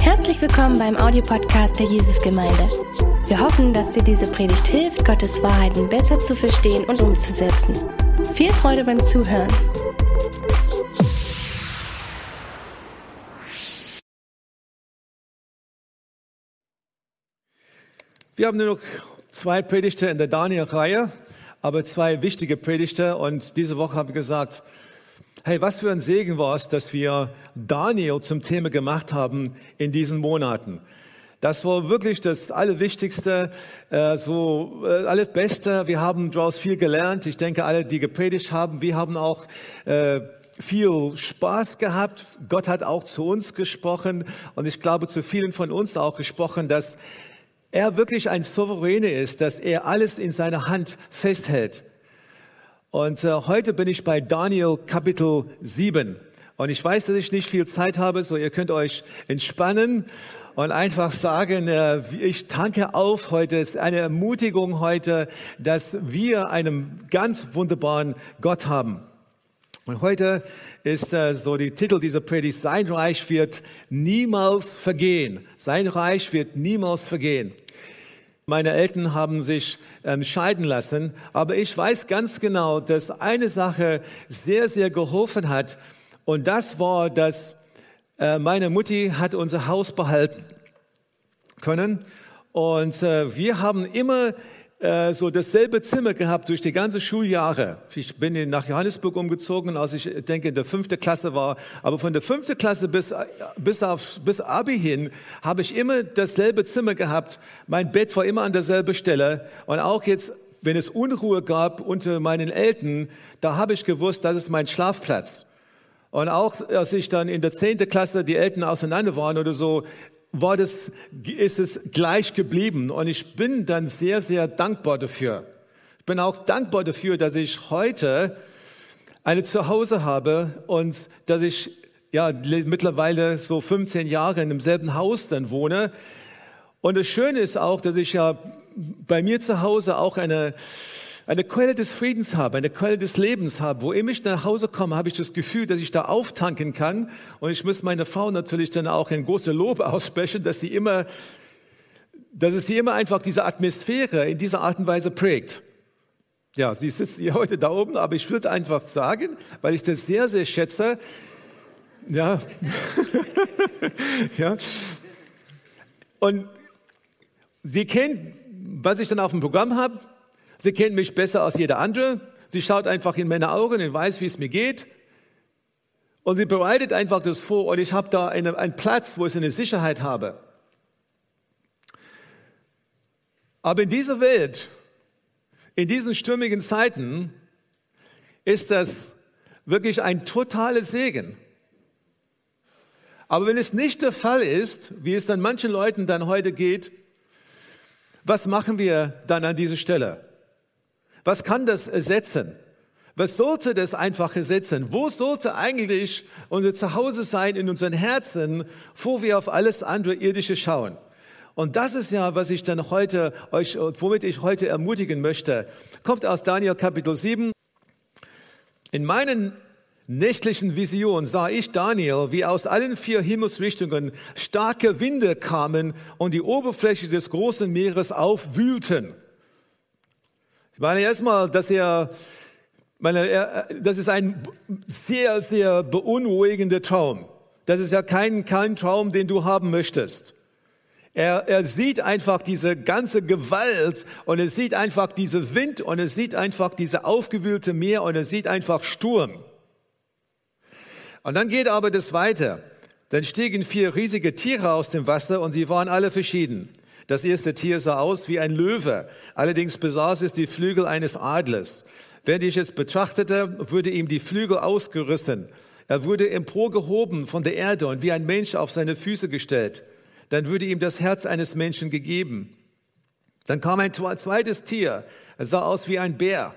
Herzlich willkommen beim Audiopodcast der Jesusgemeinde. Wir hoffen, dass dir diese Predigt hilft, Gottes Wahrheiten besser zu verstehen und umzusetzen. Viel Freude beim Zuhören. Wir haben nur noch zwei Predigte in der Daniel-Reihe, aber zwei wichtige Predigte. Und diese Woche habe ich gesagt, hey, was für ein Segen war es, dass wir Daniel zum Thema gemacht haben in diesen Monaten. Das war wirklich das Allerwichtigste, äh, so äh, alles Beste. Wir haben daraus viel gelernt. Ich denke, alle, die gepredigt haben, wir haben auch äh, viel Spaß gehabt. Gott hat auch zu uns gesprochen und ich glaube zu vielen von uns auch gesprochen, dass er wirklich ein Souveräne ist, dass er alles in seiner Hand festhält. Und äh, heute bin ich bei Daniel Kapitel 7. Und ich weiß, dass ich nicht viel Zeit habe, so ihr könnt euch entspannen und einfach sagen, äh, ich tanke auf heute. Es ist eine Ermutigung heute, dass wir einen ganz wunderbaren Gott haben. Und heute ist äh, so die Titel dieser Predigt, sein Reich wird niemals vergehen. Sein Reich wird niemals vergehen. Meine Eltern haben sich ähm, scheiden lassen, aber ich weiß ganz genau, dass eine Sache sehr, sehr geholfen hat. Und das war, dass äh, meine Mutti hat unser Haus behalten können. Und äh, wir haben immer äh, so dasselbe Zimmer gehabt durch die ganze Schuljahre. Ich bin nach Johannesburg umgezogen, als ich denke in der fünften Klasse war. Aber von der fünften Klasse bis, bis, auf, bis Abi hin habe ich immer dasselbe Zimmer gehabt. Mein Bett war immer an derselben Stelle. Und auch jetzt, wenn es Unruhe gab unter meinen Eltern, da habe ich gewusst, das ist mein Schlafplatz. Und auch als ich dann in der zehnten Klasse die Eltern auseinander waren oder so, war das, ist es gleich geblieben. Und ich bin dann sehr, sehr dankbar dafür. Ich bin auch dankbar dafür, dass ich heute eine Zuhause habe und dass ich ja mittlerweile so 15 Jahre in demselben Haus dann wohne. Und das Schöne ist auch, dass ich ja bei mir zu Hause auch eine eine Quelle des Friedens habe, eine Quelle des Lebens habe. Wo immer ich nach Hause komme, habe ich das Gefühl, dass ich da auftanken kann. Und ich muss meine Frau natürlich dann auch ein großes Lob aussprechen, dass sie immer, dass es sie immer einfach diese Atmosphäre in dieser Art und Weise prägt. Ja, sie sitzt hier heute da oben, aber ich würde einfach sagen, weil ich das sehr, sehr schätze, ja, ja, und sie kennt, was ich dann auf dem Programm habe, Sie kennt mich besser als jeder andere. Sie schaut einfach in meine Augen und weiß, wie es mir geht. Und sie bereitet einfach das vor und ich habe da eine, einen Platz, wo ich eine Sicherheit habe. Aber in dieser Welt, in diesen stürmigen Zeiten, ist das wirklich ein totaler Segen. Aber wenn es nicht der Fall ist, wie es dann manchen Leuten dann heute geht, was machen wir dann an dieser Stelle? Was kann das ersetzen? Was sollte das einfach ersetzen? Wo sollte eigentlich unser Zuhause sein in unseren Herzen, wo wir auf alles andere Irdische schauen? Und das ist ja, was ich dann heute euch, womit ich heute ermutigen möchte. Kommt aus Daniel Kapitel 7. In meinen nächtlichen Visionen sah ich Daniel, wie aus allen vier Himmelsrichtungen starke Winde kamen und die Oberfläche des großen Meeres aufwühlten. Ich meine erstmal, dass er, meine, er, das ist ein sehr, sehr beunruhigender Traum. Das ist ja kein, kein Traum, den du haben möchtest. Er, er sieht einfach diese ganze Gewalt und er sieht einfach diese Wind und er sieht einfach diese aufgewühlte Meer und er sieht einfach Sturm. Und dann geht aber das weiter. Dann stiegen vier riesige Tiere aus dem Wasser und sie waren alle verschieden. Das erste Tier sah aus wie ein Löwe, allerdings besaß es die Flügel eines Adlers. Während ich es betrachtete, wurde ihm die Flügel ausgerissen. Er wurde emporgehoben von der Erde und wie ein Mensch auf seine Füße gestellt. Dann würde ihm das Herz eines Menschen gegeben. Dann kam ein zweites Tier. Er sah aus wie ein Bär.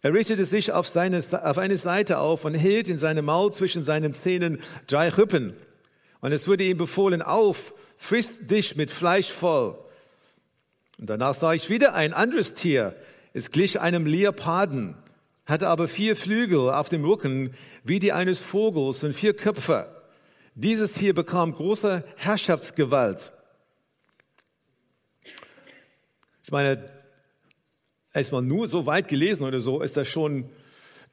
Er richtete sich auf, seine, auf eine Seite auf und hielt in seinem Maul zwischen seinen Zähnen drei Rippen. Und es wurde ihm befohlen, auf, frisst dich mit Fleisch voll. Und danach sah ich wieder ein anderes Tier. Es glich einem Leoparden, hatte aber vier Flügel auf dem Rücken, wie die eines Vogels und vier Köpfe. Dieses Tier bekam große Herrschaftsgewalt. Ich meine, erstmal nur so weit gelesen oder so, ist das schon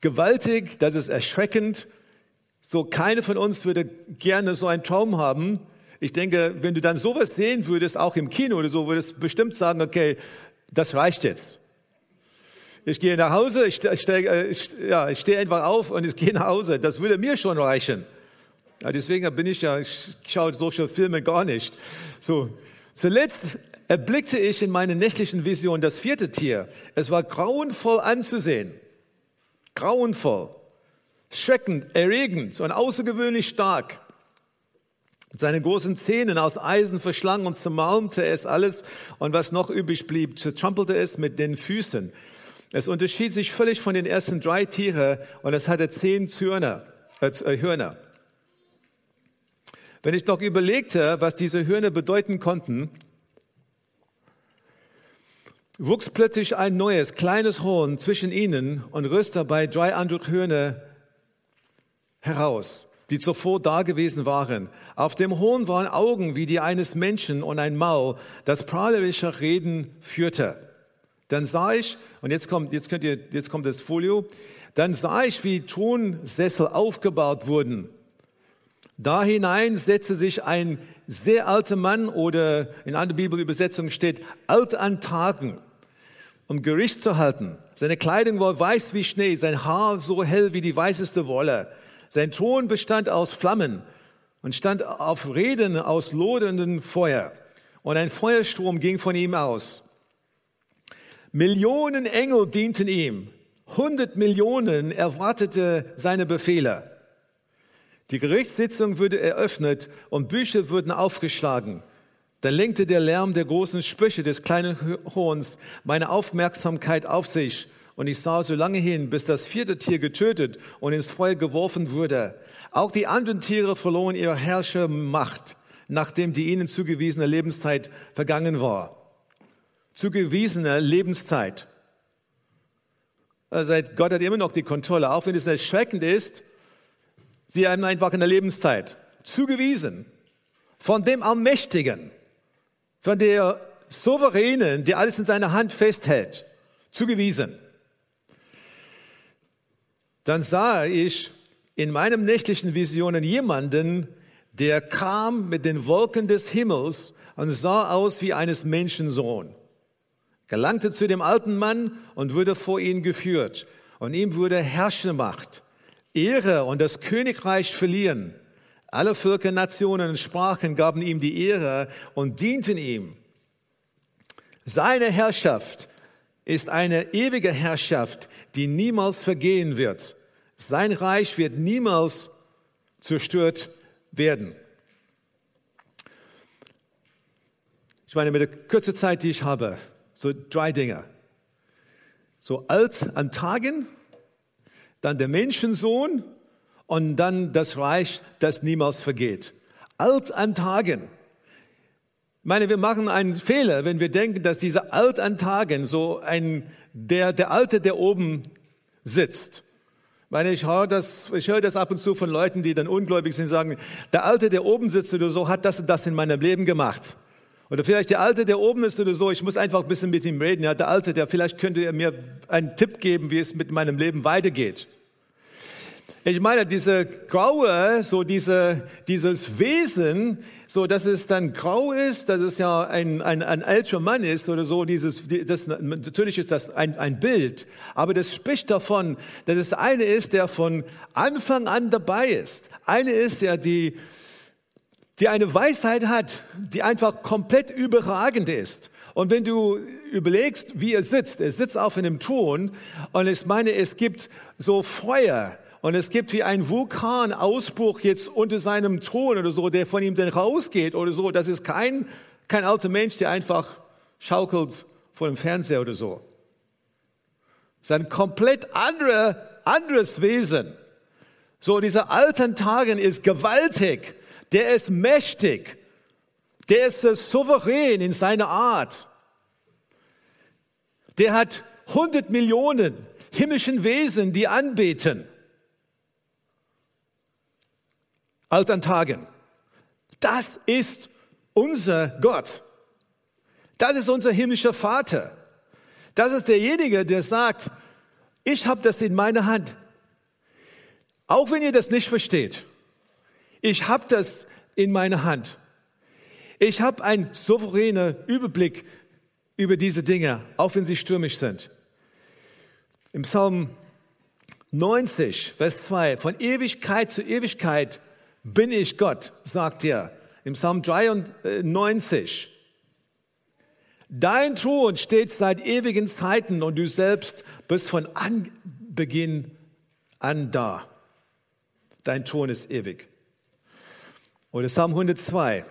gewaltig, das ist erschreckend. So, keine von uns würde gerne so einen Traum haben. Ich denke, wenn du dann sowas sehen würdest, auch im Kino oder so, würdest du bestimmt sagen, okay, das reicht jetzt. Ich gehe nach Hause, ich, stehe, äh, ich, ja, ich stehe einfach auf und ich gehe nach Hause. Das würde mir schon reichen. Ja, deswegen bin ich ja, ich schaue solche Filme gar nicht. So, zuletzt erblickte ich in meiner nächtlichen Vision das vierte Tier. Es war grauenvoll anzusehen. Grauenvoll, schreckend, erregend und außergewöhnlich stark. Mit seinen großen Zähnen aus Eisen verschlang und zermalmte es alles und was noch übrig blieb, zertrampelte es mit den Füßen. Es unterschied sich völlig von den ersten drei Tieren und es hatte zehn Zürner, äh, äh, Hörner. Wenn ich doch überlegte, was diese Hörner bedeuten konnten, wuchs plötzlich ein neues, kleines Horn zwischen ihnen und riss dabei drei andere Hörner heraus die zuvor dagewesen waren. Auf dem Horn waren Augen wie die eines Menschen und ein Maul, das prahlerische Reden führte. Dann sah ich, und jetzt kommt, jetzt könnt ihr, jetzt kommt das Folio, dann sah ich, wie Thronsessel aufgebaut wurden. Da hinein setzte sich ein sehr alter Mann oder in einer Bibelübersetzung steht alt an Tagen, um Gericht zu halten. Seine Kleidung war weiß wie Schnee, sein Haar so hell wie die weißeste Wolle. Sein Thron bestand aus Flammen und stand auf Reden aus loderndem Feuer. Und ein Feuerstrom ging von ihm aus. Millionen Engel dienten ihm. Hundert Millionen erwartete seine Befehle. Die Gerichtssitzung wurde eröffnet und Bücher wurden aufgeschlagen. Dann lenkte der Lärm der großen Sprüche des kleinen Horns meine Aufmerksamkeit auf sich und ich sah so lange hin, bis das vierte Tier getötet und ins Feuer geworfen wurde. Auch die anderen Tiere verloren ihre Herrschermacht, nachdem die ihnen zugewiesene Lebenszeit vergangen war. Zugewiesene Lebenszeit. Also Gott hat immer noch die Kontrolle, auch wenn es erschreckend ist. Sie haben einfach eine Lebenszeit zugewiesen von dem Allmächtigen, von der Souveränen, der alles in seiner Hand festhält, zugewiesen. Dann sah ich in meinem nächtlichen Visionen jemanden, der kam mit den Wolken des Himmels und sah aus wie eines Menschensohn, gelangte zu dem alten Mann und wurde vor ihn geführt. Und ihm wurde Herrschemacht, Ehre und das Königreich verliehen. Alle Völker, Nationen und Sprachen gaben ihm die Ehre und dienten ihm. Seine Herrschaft ist eine ewige Herrschaft, die niemals vergehen wird. Sein Reich wird niemals zerstört werden. Ich meine, mit der kurzen Zeit, die ich habe, so drei Dinge. So alt an Tagen, dann der Menschensohn und dann das Reich, das niemals vergeht. Alt an Tagen. Ich meine, wir machen einen Fehler, wenn wir denken, dass dieser Alt an Tagen so ein, der, der Alte, der oben sitzt, meine, ich höre das, ich höre das ab und zu von Leuten, die dann ungläubig sind, sagen, der Alte, der oben sitzt oder so, hat das und das in meinem Leben gemacht. Oder vielleicht der Alte, der oben ist oder so, ich muss einfach ein bisschen mit ihm reden. Ja, der Alte, der vielleicht könnte er mir einen Tipp geben, wie es mit meinem Leben weitergeht. Ich meine, diese graue, so diese, dieses Wesen, so dass es dann grau ist, dass es ja ein, ein, ein älterer Mann ist oder so, dieses, das, natürlich ist das ein, ein Bild, aber das spricht davon, dass es eine ist, der von Anfang an dabei ist. Eine ist, der die, die eine Weisheit hat, die einfach komplett überragend ist. Und wenn du überlegst, wie er sitzt, er sitzt auf einem Thron und ich meine, es gibt so Feuer, und es gibt wie ein Vulkanausbruch jetzt unter seinem Thron oder so, der von ihm dann rausgeht oder so. Das ist kein, kein alter Mensch, der einfach schaukelt vor dem Fernseher oder so. Das ist ein komplett andere, anderes Wesen. So, dieser alten Tagen ist gewaltig, der ist mächtig, der ist souverän in seiner Art. Der hat 100 Millionen himmlischen Wesen, die anbeten. Alt an Tagen. Das ist unser Gott. Das ist unser himmlischer Vater. Das ist derjenige, der sagt, ich habe das in meiner Hand. Auch wenn ihr das nicht versteht, ich habe das in meiner Hand. Ich habe einen souveränen Überblick über diese Dinge, auch wenn sie stürmisch sind. Im Psalm 90, Vers 2, von Ewigkeit zu Ewigkeit bin ich Gott, sagt er. Im Psalm 93, dein Thron steht seit ewigen Zeiten und du selbst bist von Anbeginn an da. Dein Thron ist ewig. Oder Psalm 102,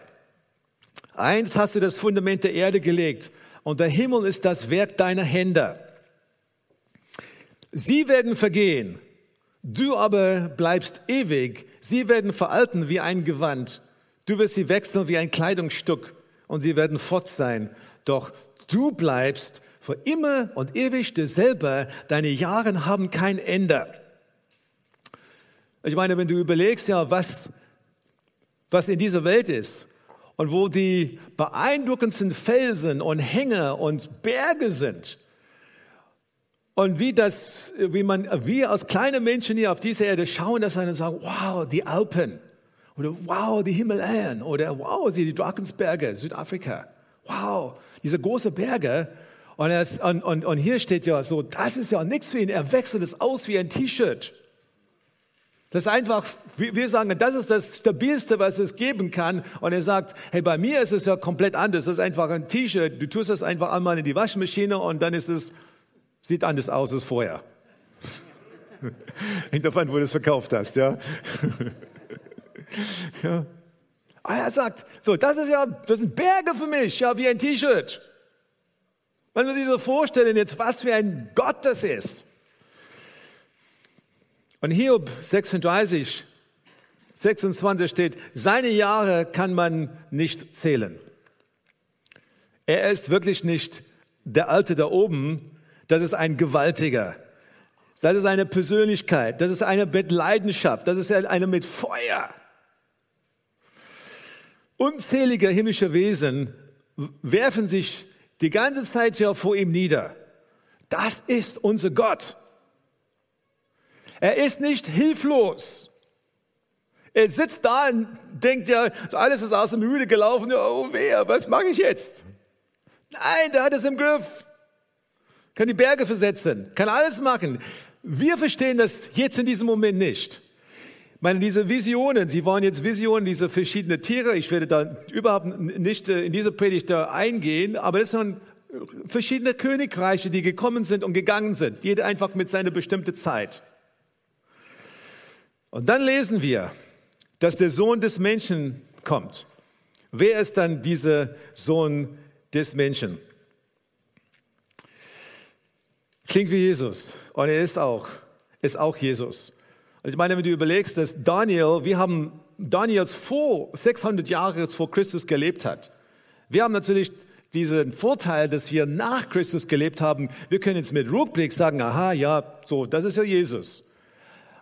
eins hast du das Fundament der Erde gelegt und der Himmel ist das Werk deiner Hände. Sie werden vergehen, du aber bleibst ewig. Sie werden veralten wie ein Gewand. Du wirst sie wechseln wie ein Kleidungsstück und sie werden fort sein. Doch du bleibst für immer und ewig derselbe. Deine Jahre haben kein Ende. Ich meine, wenn du überlegst, ja, was, was in dieser Welt ist und wo die beeindruckendsten Felsen und Hänge und Berge sind, und wie das, wie man, wir als kleine Menschen hier auf dieser Erde schauen das an und sagen, wow, die Alpen. Oder wow, die Himalayen. Oder wow, die Drakensberge, Südafrika. Wow, diese großen Berge. Und, es, und, und, und hier steht ja so, das ist ja nichts für ihn. Er wechselt es aus wie ein T-Shirt. Das ist einfach, wir sagen, das ist das Stabilste, was es geben kann. Und er sagt, hey, bei mir ist es ja komplett anders. Das ist einfach ein T-Shirt. Du tust das einfach einmal in die Waschmaschine und dann ist es Sieht anders aus als vorher. Hängt davon, wo du es verkauft hast, ja. ja. Aber er sagt, so, das ist ja, das sind Berge für mich, ja, wie ein T-Shirt. Man sich so vorstellen jetzt, was für ein Gott das ist. Und Hiob 36, 26 steht, seine Jahre kann man nicht zählen. Er ist wirklich nicht der Alte da oben, das ist ein Gewaltiger. Das ist eine Persönlichkeit. Das ist eine mit Leidenschaft. Das ist eine mit Feuer. Unzählige himmlische Wesen werfen sich die ganze Zeit ja vor ihm nieder. Das ist unser Gott. Er ist nicht hilflos. Er sitzt da und denkt ja, alles ist aus dem Mühle gelaufen. Oh wer, was mache ich jetzt? Nein, der hat es im Griff kann die Berge versetzen, kann alles machen. Wir verstehen das jetzt in diesem Moment nicht. Ich meine, diese Visionen, Sie waren jetzt Visionen dieser verschiedenen Tiere. Ich werde da überhaupt nicht äh, in diese Predigt da eingehen, aber das sind verschiedene Königreiche, die gekommen sind und gegangen sind. Jeder einfach mit seiner bestimmten Zeit. Und dann lesen wir, dass der Sohn des Menschen kommt. Wer ist dann dieser Sohn des Menschen? Klingt wie Jesus. Und er ist auch, ist auch Jesus. Und ich meine, wenn du überlegst, dass Daniel, wir haben Daniels vor 600 Jahre vor Christus gelebt hat. Wir haben natürlich diesen Vorteil, dass wir nach Christus gelebt haben. Wir können jetzt mit Rückblick sagen, aha, ja, so, das ist ja Jesus.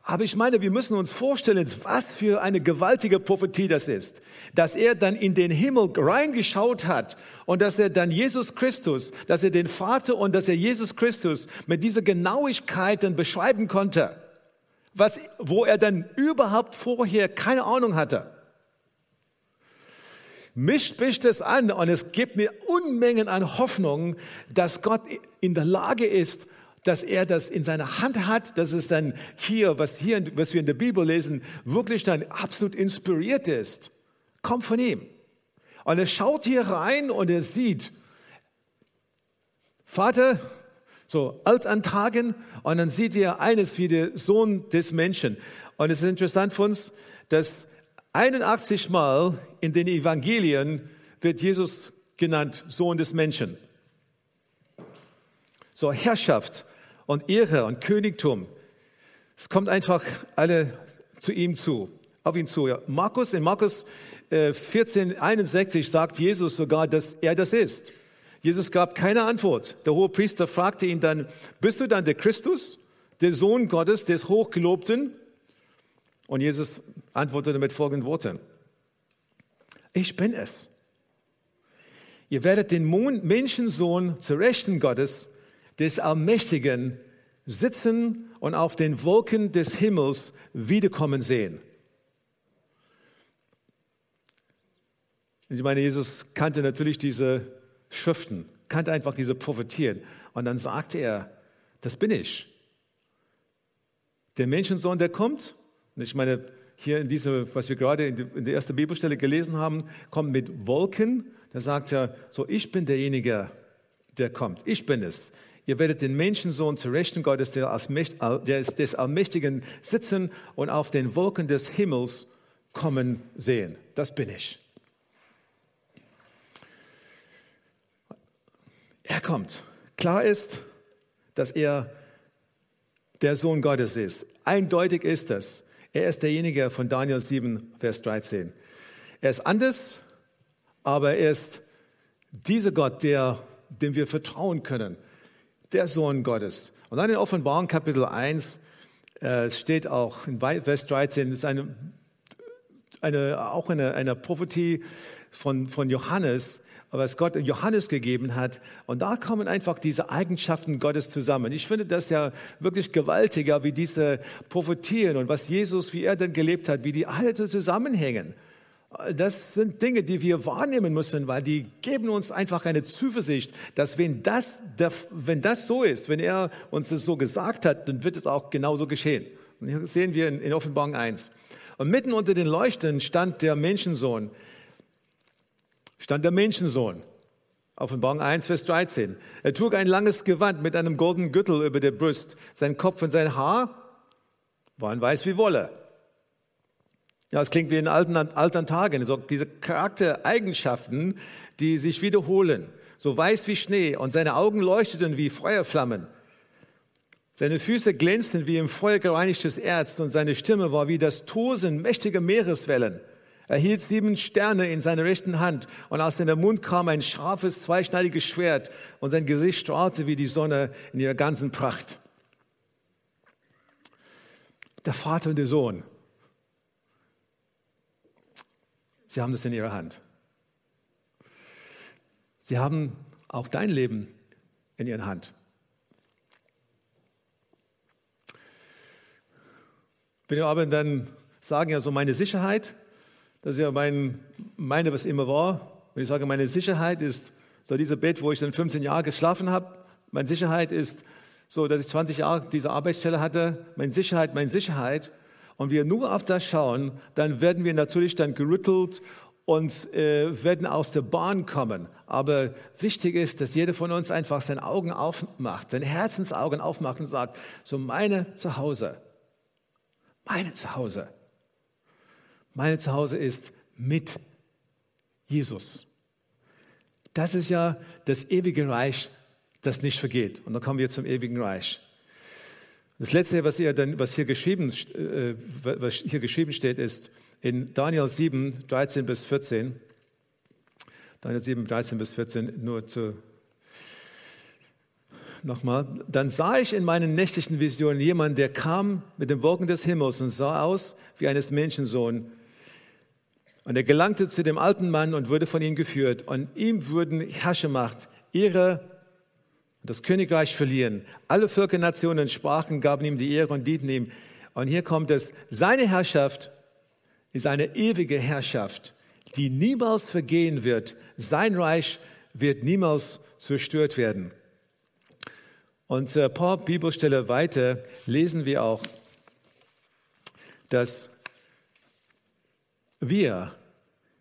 Aber ich meine, wir müssen uns vorstellen, was für eine gewaltige Prophetie das ist. Dass er dann in den Himmel reingeschaut hat und dass er dann Jesus Christus, dass er den Vater und dass er Jesus Christus mit dieser Genauigkeit dann beschreiben konnte. Was, wo er dann überhaupt vorher keine Ahnung hatte. Mischt, mischt es an und es gibt mir Unmengen an Hoffnung, dass Gott in der Lage ist, dass er das in seiner Hand hat, dass es dann hier, was hier, was wir in der Bibel lesen, wirklich dann absolut inspiriert ist. Kommt von ihm. Und er schaut hier rein und er sieht, Vater, so alt an Tagen, und dann sieht er eines wie der Sohn des Menschen. Und es ist interessant für uns, dass 81 Mal in den Evangelien wird Jesus genannt, Sohn des Menschen. So Herrschaft, und Ehre und Königtum. Es kommt einfach alle zu ihm zu, auf ihn zu. Ja. Markus, in Markus äh, 14, 61 sagt Jesus sogar, dass er das ist. Jesus gab keine Antwort. Der hohe Priester fragte ihn dann, bist du dann der Christus, der Sohn Gottes, des Hochgelobten? Und Jesus antwortete mit folgenden Worten. Ich bin es. Ihr werdet den Menschensohn zur Rechten Gottes, des Allmächtigen, sitzen und auf den Wolken des Himmels wiederkommen sehen. Ich meine, Jesus kannte natürlich diese Schriften, kannte einfach diese Prophetien. Und dann sagte er, das bin ich. Der Menschensohn, der kommt. Und ich meine, hier in diese, was wir gerade in der ersten Bibelstelle gelesen haben, kommt mit Wolken. Da sagt er, so ich bin derjenige, der kommt. Ich bin es. Ihr werdet den Menschensohn zur Rechten Gottes, der des Allmächtigen sitzen und auf den Wolken des Himmels kommen sehen. Das bin ich. Er kommt. Klar ist, dass er der Sohn Gottes ist. Eindeutig ist das. Er ist derjenige von Daniel 7, Vers 13. Er ist anders, aber er ist dieser Gott, der, dem wir vertrauen können. Der Sohn Gottes. Und dann in Offenbarung Kapitel 1 äh, steht auch in Vers 13, ist eine, eine, auch eine, eine Prophetie von, von Johannes, was Gott Johannes gegeben hat. Und da kommen einfach diese Eigenschaften Gottes zusammen. Ich finde das ja wirklich gewaltiger, wie diese Prophetien und was Jesus, wie er denn gelebt hat, wie die alle zusammenhängen. Das sind Dinge, die wir wahrnehmen müssen, weil die geben uns einfach eine Zuversicht, dass wenn das, wenn das so ist, wenn er uns das so gesagt hat, dann wird es auch genauso geschehen. Und hier sehen wir in Offenbarung 1. Und mitten unter den Leuchten stand der Menschensohn, stand der Menschensohn. Offenbarung 1, Vers 13. Er trug ein langes Gewand mit einem goldenen Gürtel über der Brust. Sein Kopf und sein Haar waren weiß wie Wolle. Ja, es klingt wie in alten, alten Tagen. So diese Charaktereigenschaften, die sich wiederholen. So weiß wie Schnee und seine Augen leuchteten wie Feuerflammen. Seine Füße glänzten wie im Feuer gereinigtes Erz und seine Stimme war wie das Tosen mächtiger Meereswellen. Er hielt sieben Sterne in seiner rechten Hand und aus seinem Mund kam ein scharfes, zweischneidiges Schwert und sein Gesicht strahlte wie die Sonne in ihrer ganzen Pracht. Der Vater und der Sohn, sie haben das in ihrer Hand. Sie haben auch dein Leben in ihrer Hand. Wenn wir aber dann sagen, ja, so meine Sicherheit, das ist ja mein, meine, was immer war. Wenn ich sage, meine Sicherheit ist so dieser Bett, wo ich dann 15 Jahre geschlafen habe. Meine Sicherheit ist so, dass ich 20 Jahre diese Arbeitsstelle hatte. Meine Sicherheit, meine Sicherheit. Und wir nur auf das schauen, dann werden wir natürlich dann gerüttelt und äh, werden aus der Bahn kommen. Aber wichtig ist, dass jeder von uns einfach seine Augen aufmacht, seine Herzensaugen aufmacht und sagt, so meine Zuhause, meine Zuhause mein Zuhause ist mit Jesus. Das ist ja das ewige Reich, das nicht vergeht. Und dann kommen wir zum ewigen Reich. Das letzte, was hier, dann, was hier, geschrieben, äh, was hier geschrieben steht, ist in Daniel 7, 13 bis 14. Daniel 7, 13 bis 14, nur zu nochmal. Dann sah ich in meinen nächtlichen Visionen jemanden, der kam mit den Wolken des Himmels und sah aus wie eines Menschensohn. Und er gelangte zu dem alten Mann und wurde von ihm geführt. Und ihm würden Herrschermacht, Ehre und das Königreich verlieren. Alle Völker, Nationen sprachen, gaben ihm die Ehre und dienten ihm. Und hier kommt es, seine Herrschaft ist eine ewige Herrschaft, die niemals vergehen wird. Sein Reich wird niemals zerstört werden. Und ein paar Bibelstelle weiter lesen wir auch, dass wir,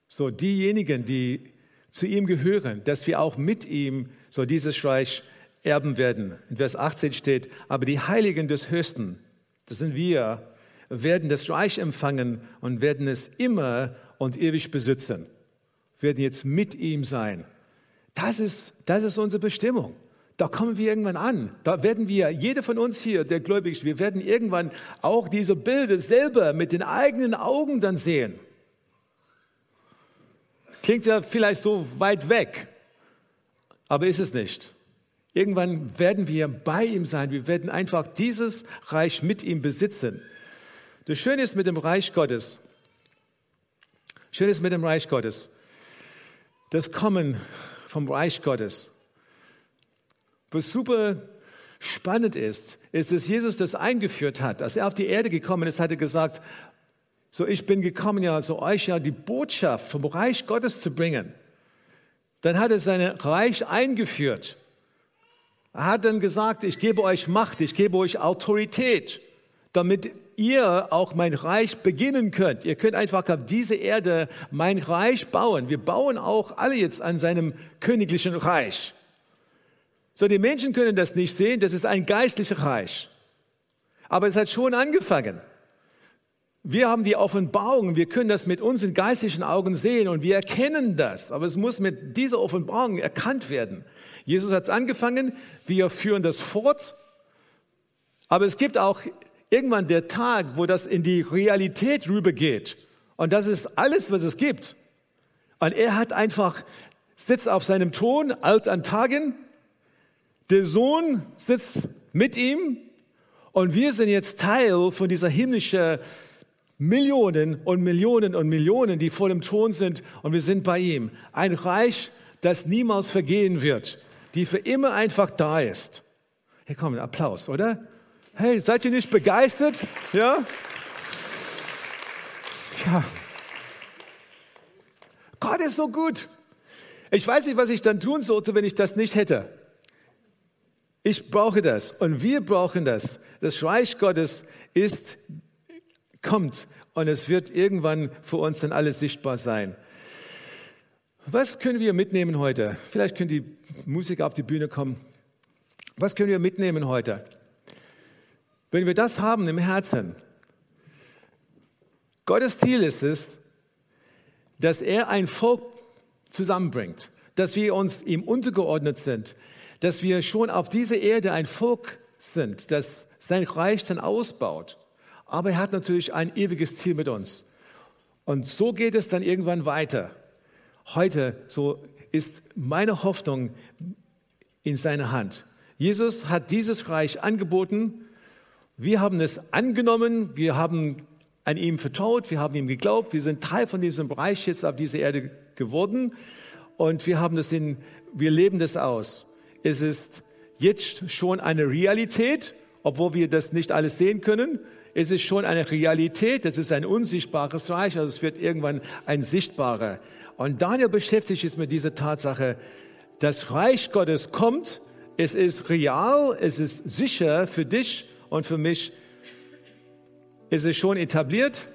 so diejenigen, die zu ihm gehören, dass wir auch mit ihm so dieses Reich erben werden. In Vers 18 steht, aber die Heiligen des Höchsten, das sind wir, werden das Reich empfangen und werden es immer und ewig besitzen, werden jetzt mit ihm sein. Das ist, das ist unsere Bestimmung. Da kommen wir irgendwann an. Da werden wir, jeder von uns hier, der gläubig ist, wir werden irgendwann auch diese Bilder selber mit den eigenen Augen dann sehen. Klingt ja vielleicht so weit weg, aber ist es nicht. Irgendwann werden wir bei ihm sein. Wir werden einfach dieses Reich mit ihm besitzen. Das Schöne ist mit dem Reich Gottes, Schöne ist mit dem Reich Gottes, das Kommen vom Reich Gottes. Was super spannend ist, ist, dass Jesus das eingeführt hat. Als er auf die Erde gekommen ist, hat er gesagt, so ich bin gekommen, ja, so euch ja die Botschaft vom Reich Gottes zu bringen. Dann hat er sein Reich eingeführt. Er hat dann gesagt, ich gebe euch Macht, ich gebe euch Autorität, damit ihr auch mein Reich beginnen könnt. Ihr könnt einfach auf diese Erde mein Reich bauen. Wir bauen auch alle jetzt an seinem königlichen Reich. So, die Menschen können das nicht sehen, das ist ein geistliches Reich. Aber es hat schon angefangen. Wir haben die Offenbarung, wir können das mit unseren geistlichen Augen sehen und wir erkennen das. Aber es muss mit dieser Offenbarung erkannt werden. Jesus hat es angefangen, wir führen das fort. Aber es gibt auch irgendwann der Tag, wo das in die Realität rübergeht. Und das ist alles, was es gibt. Und er hat einfach, sitzt auf seinem Thron, alt an Tagen. Der Sohn sitzt mit ihm. Und wir sind jetzt Teil von dieser himmlischen Millionen und Millionen und Millionen, die vor dem Thron sind. Und wir sind bei ihm. Ein Reich, das niemals vergehen wird, die für immer einfach da ist. Hier kommt ein Applaus, oder? Hey, seid ihr nicht begeistert? Ja? Ja. Gott ist so gut. Ich weiß nicht, was ich dann tun sollte, wenn ich das nicht hätte. Ich brauche das und wir brauchen das. Das Reich Gottes ist, kommt und es wird irgendwann für uns dann alles sichtbar sein. Was können wir mitnehmen heute? Vielleicht können die Musiker auf die Bühne kommen. Was können wir mitnehmen heute? Wenn wir das haben im Herzen, Gottes Ziel ist es, dass er ein Volk zusammenbringt, dass wir uns ihm untergeordnet sind, dass wir schon auf dieser Erde ein Volk sind, das sein Reich dann ausbaut. Aber er hat natürlich ein ewiges Ziel mit uns. Und so geht es dann irgendwann weiter. Heute, so ist meine Hoffnung in seiner Hand. Jesus hat dieses Reich angeboten wir haben es angenommen, wir haben an ihm vertraut, wir haben ihm geglaubt, wir sind Teil von diesem Bereich jetzt auf dieser Erde geworden und wir haben das in, wir leben das aus. Es ist jetzt schon eine Realität, obwohl wir das nicht alles sehen können. Es ist schon eine Realität, es ist ein unsichtbares Reich, also es wird irgendwann ein sichtbarer. Und Daniel beschäftigt sich mit dieser Tatsache, das Reich Gottes kommt, es ist real, es ist sicher für dich und für mich ist es schon etabliert.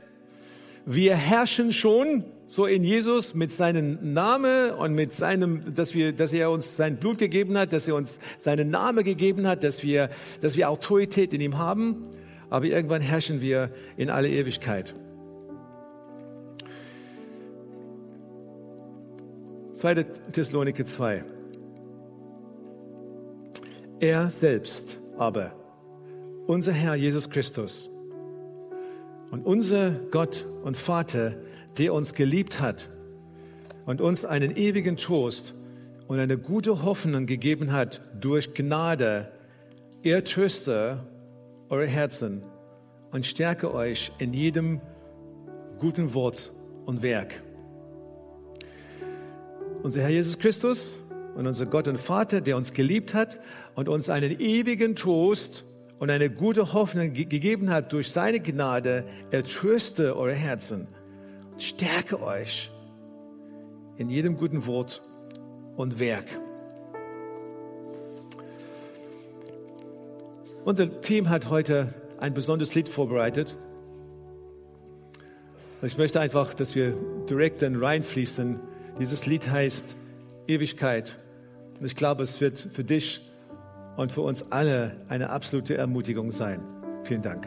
Wir herrschen schon so in Jesus mit seinem Namen und mit seinem, dass wir, dass er uns sein Blut gegeben hat, dass er uns seinen Namen gegeben hat, dass wir, dass wir Autorität in ihm haben. Aber irgendwann herrschen wir in alle Ewigkeit. 2. Thessalonike 2. Er selbst aber unser Herr Jesus Christus und unser Gott und Vater, der uns geliebt hat und uns einen ewigen Trost und eine gute Hoffnung gegeben hat durch Gnade, er tröste eure Herzen und stärke euch in jedem guten Wort und Werk. Unser Herr Jesus Christus und unser Gott und Vater, der uns geliebt hat und uns einen ewigen Trost und eine gute Hoffnung gegeben hat durch seine Gnade, er tröste eure Herzen, stärke euch in jedem guten Wort und Werk. Unser Team hat heute ein besonderes Lied vorbereitet. Ich möchte einfach, dass wir direkt dann reinfließen. Dieses Lied heißt Ewigkeit. Und ich glaube, es wird für dich und für uns alle eine absolute Ermutigung sein. Vielen Dank.